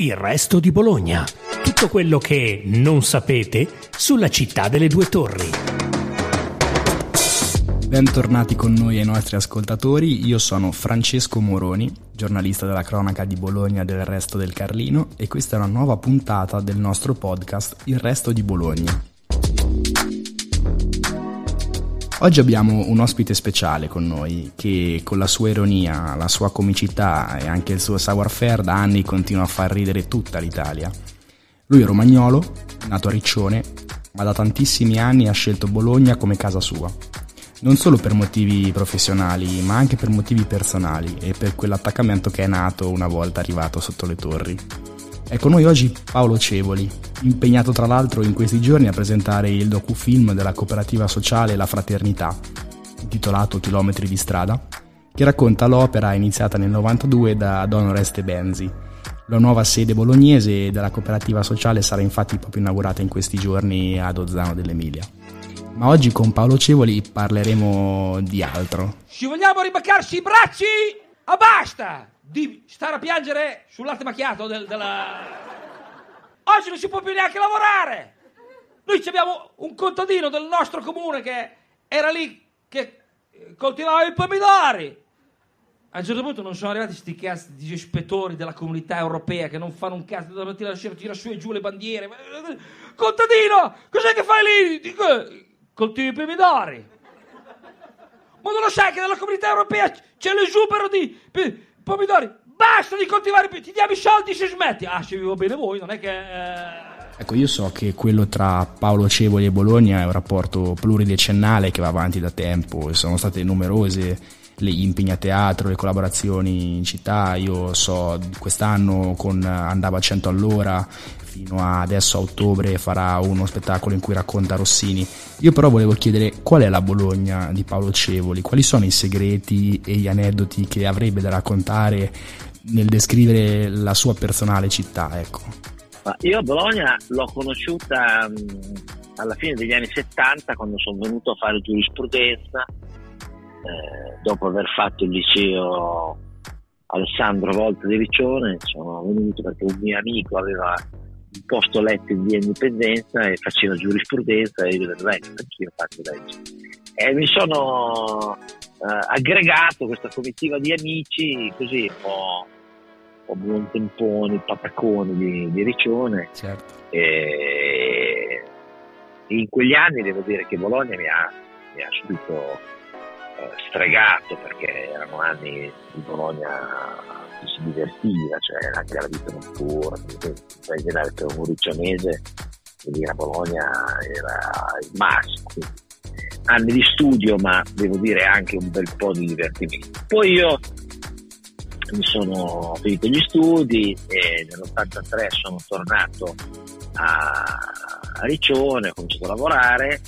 Il resto di Bologna. Tutto quello che non sapete sulla città delle due torri. Bentornati con noi ai nostri ascoltatori, io sono Francesco Moroni, giornalista della cronaca di Bologna del Resto del Carlino e questa è una nuova puntata del nostro podcast Il Resto di Bologna. Oggi abbiamo un ospite speciale con noi che con la sua ironia, la sua comicità e anche il suo savoir-faire da anni continua a far ridere tutta l'Italia. Lui è romagnolo, nato a Riccione, ma da tantissimi anni ha scelto Bologna come casa sua. Non solo per motivi professionali, ma anche per motivi personali e per quell'attaccamento che è nato una volta arrivato sotto le torri. È con noi oggi Paolo Cevoli, impegnato tra l'altro in questi giorni a presentare il docufilm della cooperativa sociale La Fraternità, intitolato Chilometri di strada, che racconta l'opera iniziata nel 92 da Don Oreste Benzi. La nuova sede bolognese della cooperativa sociale sarà infatti proprio inaugurata in questi giorni ad Ozzano dell'Emilia. Ma oggi con Paolo Cevoli parleremo di altro. Ci vogliamo ribaccarci i bracci? Ah basta! Di stare a piangere sul latte macchiato del, della... Oggi non si può più neanche lavorare! Noi abbiamo un contadino del nostro comune che era lì che coltivava i pomidori. A un certo punto non sono arrivati questi cazzo di ispettori della comunità europea che non fanno un cazzo dalla mattina alla sera, tira su e giù le bandiere. Contadino, cos'è che fai lì? Dico, coltivi i pomidori. Ma non lo sai che nella comunità europea c'è l'esubero di pomidori, basta di coltivare più, ti diamo i soldi se smetti. Ah, se vivo bene voi, non è che... Eh... Ecco, io so che quello tra Paolo Cevoli e Bologna è un rapporto pluridecennale che va avanti da tempo, sono state numerose le impegni a teatro, le collaborazioni in città, io so quest'anno con Andava a 100 all'ora fino a adesso a ottobre farà uno spettacolo in cui racconta Rossini. Io però volevo chiedere qual è la Bologna di Paolo Cevoli, quali sono i segreti e gli aneddoti che avrebbe da raccontare nel descrivere la sua personale città, ecco. Io a Bologna l'ho conosciuta alla fine degli anni 70 quando sono venuto a fare giurisprudenza, eh, dopo aver fatto il liceo Alessandro Volta di Riccione, sono venuto perché un mio amico aveva un posto letto in via Indipendenza e faceva giurisprudenza e io dicevo, beh, anch'io faccio legge. E mi sono eh, aggregato questa comitiva di amici, così un po', po buontemponi, pataconi di, di Riccione. Certo. E in quegli anni devo dire che Bologna mi ha, mi ha subito stregato perché erano anni di Bologna si divertiva, cioè anche la vita notturna, in generale per un riccionese venire a Bologna era il massimo. Anni di studio, ma devo dire anche un bel po' di divertimento. Poi io mi sono finito gli studi e nell'83 sono tornato a Riccione, ho cominciato a lavorare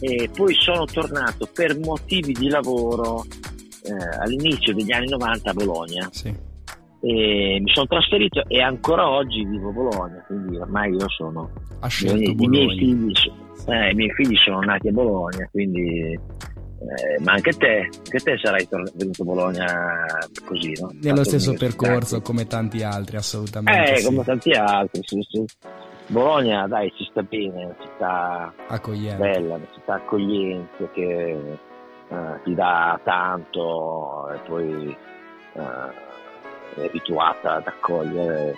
e poi sono tornato per motivi di lavoro eh, all'inizio degli anni 90 a Bologna. Sì e mi sono trasferito e ancora oggi vivo a Bologna, quindi ormai io sono... Ha scelto. I miei, figli, eh, I miei figli sono nati a Bologna, quindi... Eh, ma anche te, anche te sarai venuto a Bologna così, no? Nello stesso percorso, come tanti altri, assolutamente. Eh, sì. come tanti altri, sì, sì. Bologna, dai, ci sta bene, è una città accogliente. bella, una città accogliente che eh, ti dà tanto e poi... Eh, è abituata ad accogliere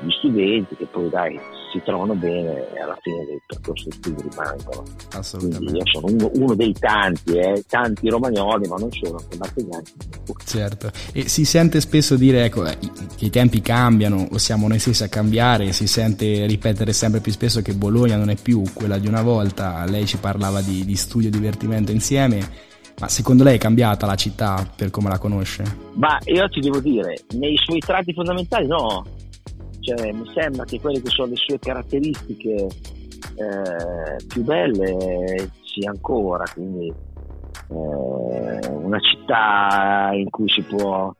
gli studenti che poi dai si trovano bene e alla fine del percorso di studi rimangono. Assolutamente. Quindi io sono uno, uno dei tanti, eh, tanti romagnoli, ma non solo, anche marchigiani. Certo, e si sente spesso dire ecco, che i tempi cambiano o siamo noi stessi a cambiare, si sente ripetere sempre più spesso che Bologna non è più quella di una volta, lei ci parlava di, di studio e divertimento insieme ma secondo lei è cambiata la città per come la conosce? Ma io ti devo dire, nei suoi tratti fondamentali no. Cioè, mi sembra che quelle che sono le sue caratteristiche eh, più belle sia ancora, quindi eh, una città in cui si può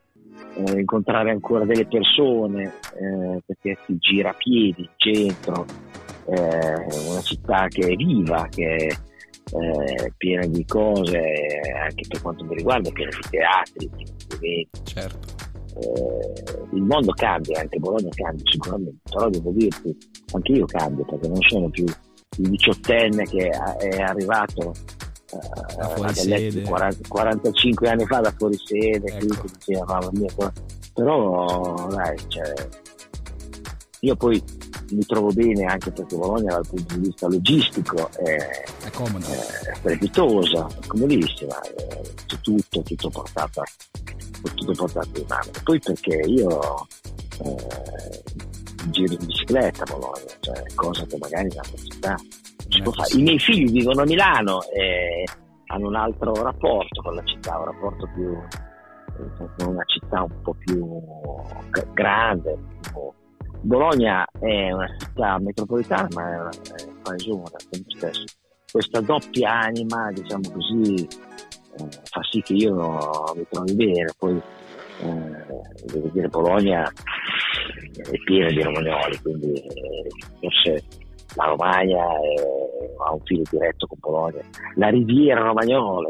eh, incontrare ancora delle persone eh, perché si gira a piedi in centro, eh, una città che è viva, che è eh, piena di cose anche per quanto mi riguarda, piena di teatri, di eventi. Certo. Eh, il mondo cambia, anche Bologna cambia sicuramente, però devo dirti, anche io cambio perché non sono più il diciottenne che è arrivato uh, 40, 45 anni fa da fuori sede, ecco. quindi diceva mamma mia, però dai, cioè, io poi mi trovo bene anche perché Bologna dal punto di vista logistico è, è comoda, è strepitosa, è comodissima, è, c'è tutto, tutto portato, tutto portato in mano. Poi perché io eh, giro in bicicletta a Bologna, cioè cosa che magari in altre città si può fare. I miei figli vivono a Milano e hanno un altro rapporto con la città, un rapporto più con una città un po' più grande, Bologna è una città metropolitana, ma è, un paese umano stesso. Questa doppia anima, diciamo così, eh, fa sì che io mi trovi bene. Poi, eh, devo dire, Bologna è piena di romagnoli, quindi eh, forse la Romagna ha un filo diretto con Bologna. La riviera romagnola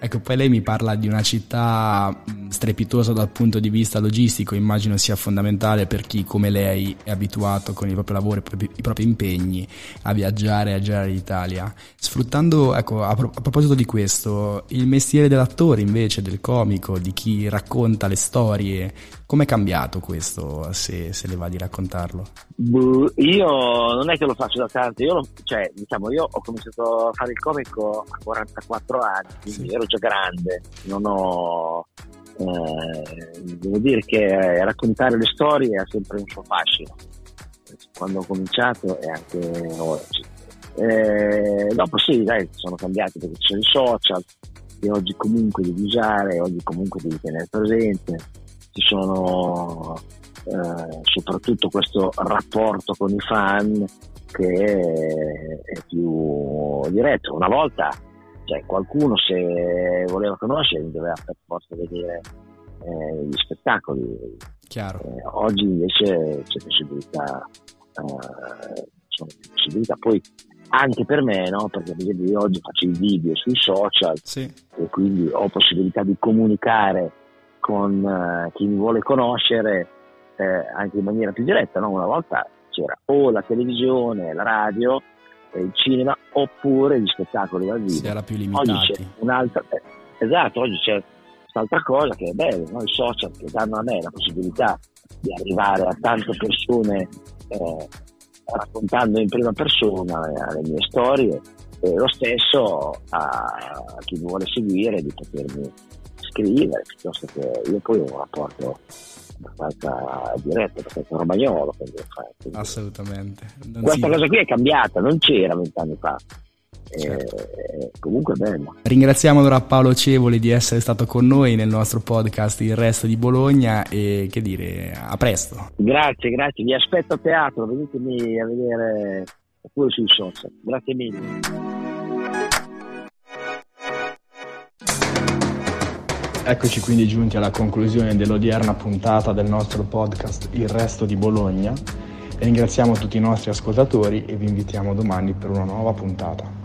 Ecco, poi lei mi parla di una città strepitosa dal punto di vista logistico, immagino sia fondamentale per chi come lei è abituato con il proprio lavoro e i propri impegni a viaggiare e a girare l'Italia. Sfruttando, ecco, a, pro- a, proposito di questo, il mestiere dell'attore invece, del comico, di chi racconta le storie, com'è cambiato questo, se, se le va di raccontarlo? Io non è che lo faccio da tanto, io, lo, cioè, diciamo, io ho cominciato a fare il comico a 44 anni, quindi sì. ero già grande, non ho... Eh, devo dire che raccontare le storie ha sempre un suo fascino, quando ho cominciato e anche oggi. Eh, dopo sì, dai, sono cambiati perché ci sono i social, che oggi comunque devi usare, oggi comunque devi tenere presente, ci sono eh, soprattutto questo rapporto con i fan che è più diretto. Una volta cioè, qualcuno se voleva conoscere doveva per forza vedere eh, gli spettacoli. Eh, oggi invece c'è possibilità, eh, sono possibilità. Poi anche per me, no? perché per esempio io oggi faccio i video sui social sì. e quindi ho possibilità di comunicare con uh, chi mi vuole conoscere eh, anche in maniera più diretta. No? Una volta c'era o la televisione, la radio, il cinema, oppure gli spettacoli dal vivo. Si era più limitati. Oggi c'è un'altra, eh, esatto, oggi c'è quest'altra cosa che è bella, no? i social che danno a me la possibilità di arrivare a tante persone eh, raccontando in prima persona le mie storie e lo stesso a chi mi vuole seguire di potermi scrivere piuttosto che io poi ho un rapporto abbastanza diretto perché sono romagnolo quindi, assolutamente. Non questa si... cosa qui è cambiata non c'era vent'anni fa. Certo. eh, comunque è bello. Ringraziamo allora Paolo Cevoli di essere stato con noi nel nostro podcast Il Resto di Bologna e che dire a presto. Grazie grazie. Vi aspetto a teatro venitemi a vedere pure sui social. Grazie mille Eccoci quindi giunti alla conclusione dell'odierna puntata del nostro podcast Il Resto di Bologna. Ringraziamo tutti i nostri ascoltatori e vi invitiamo domani per una nuova puntata.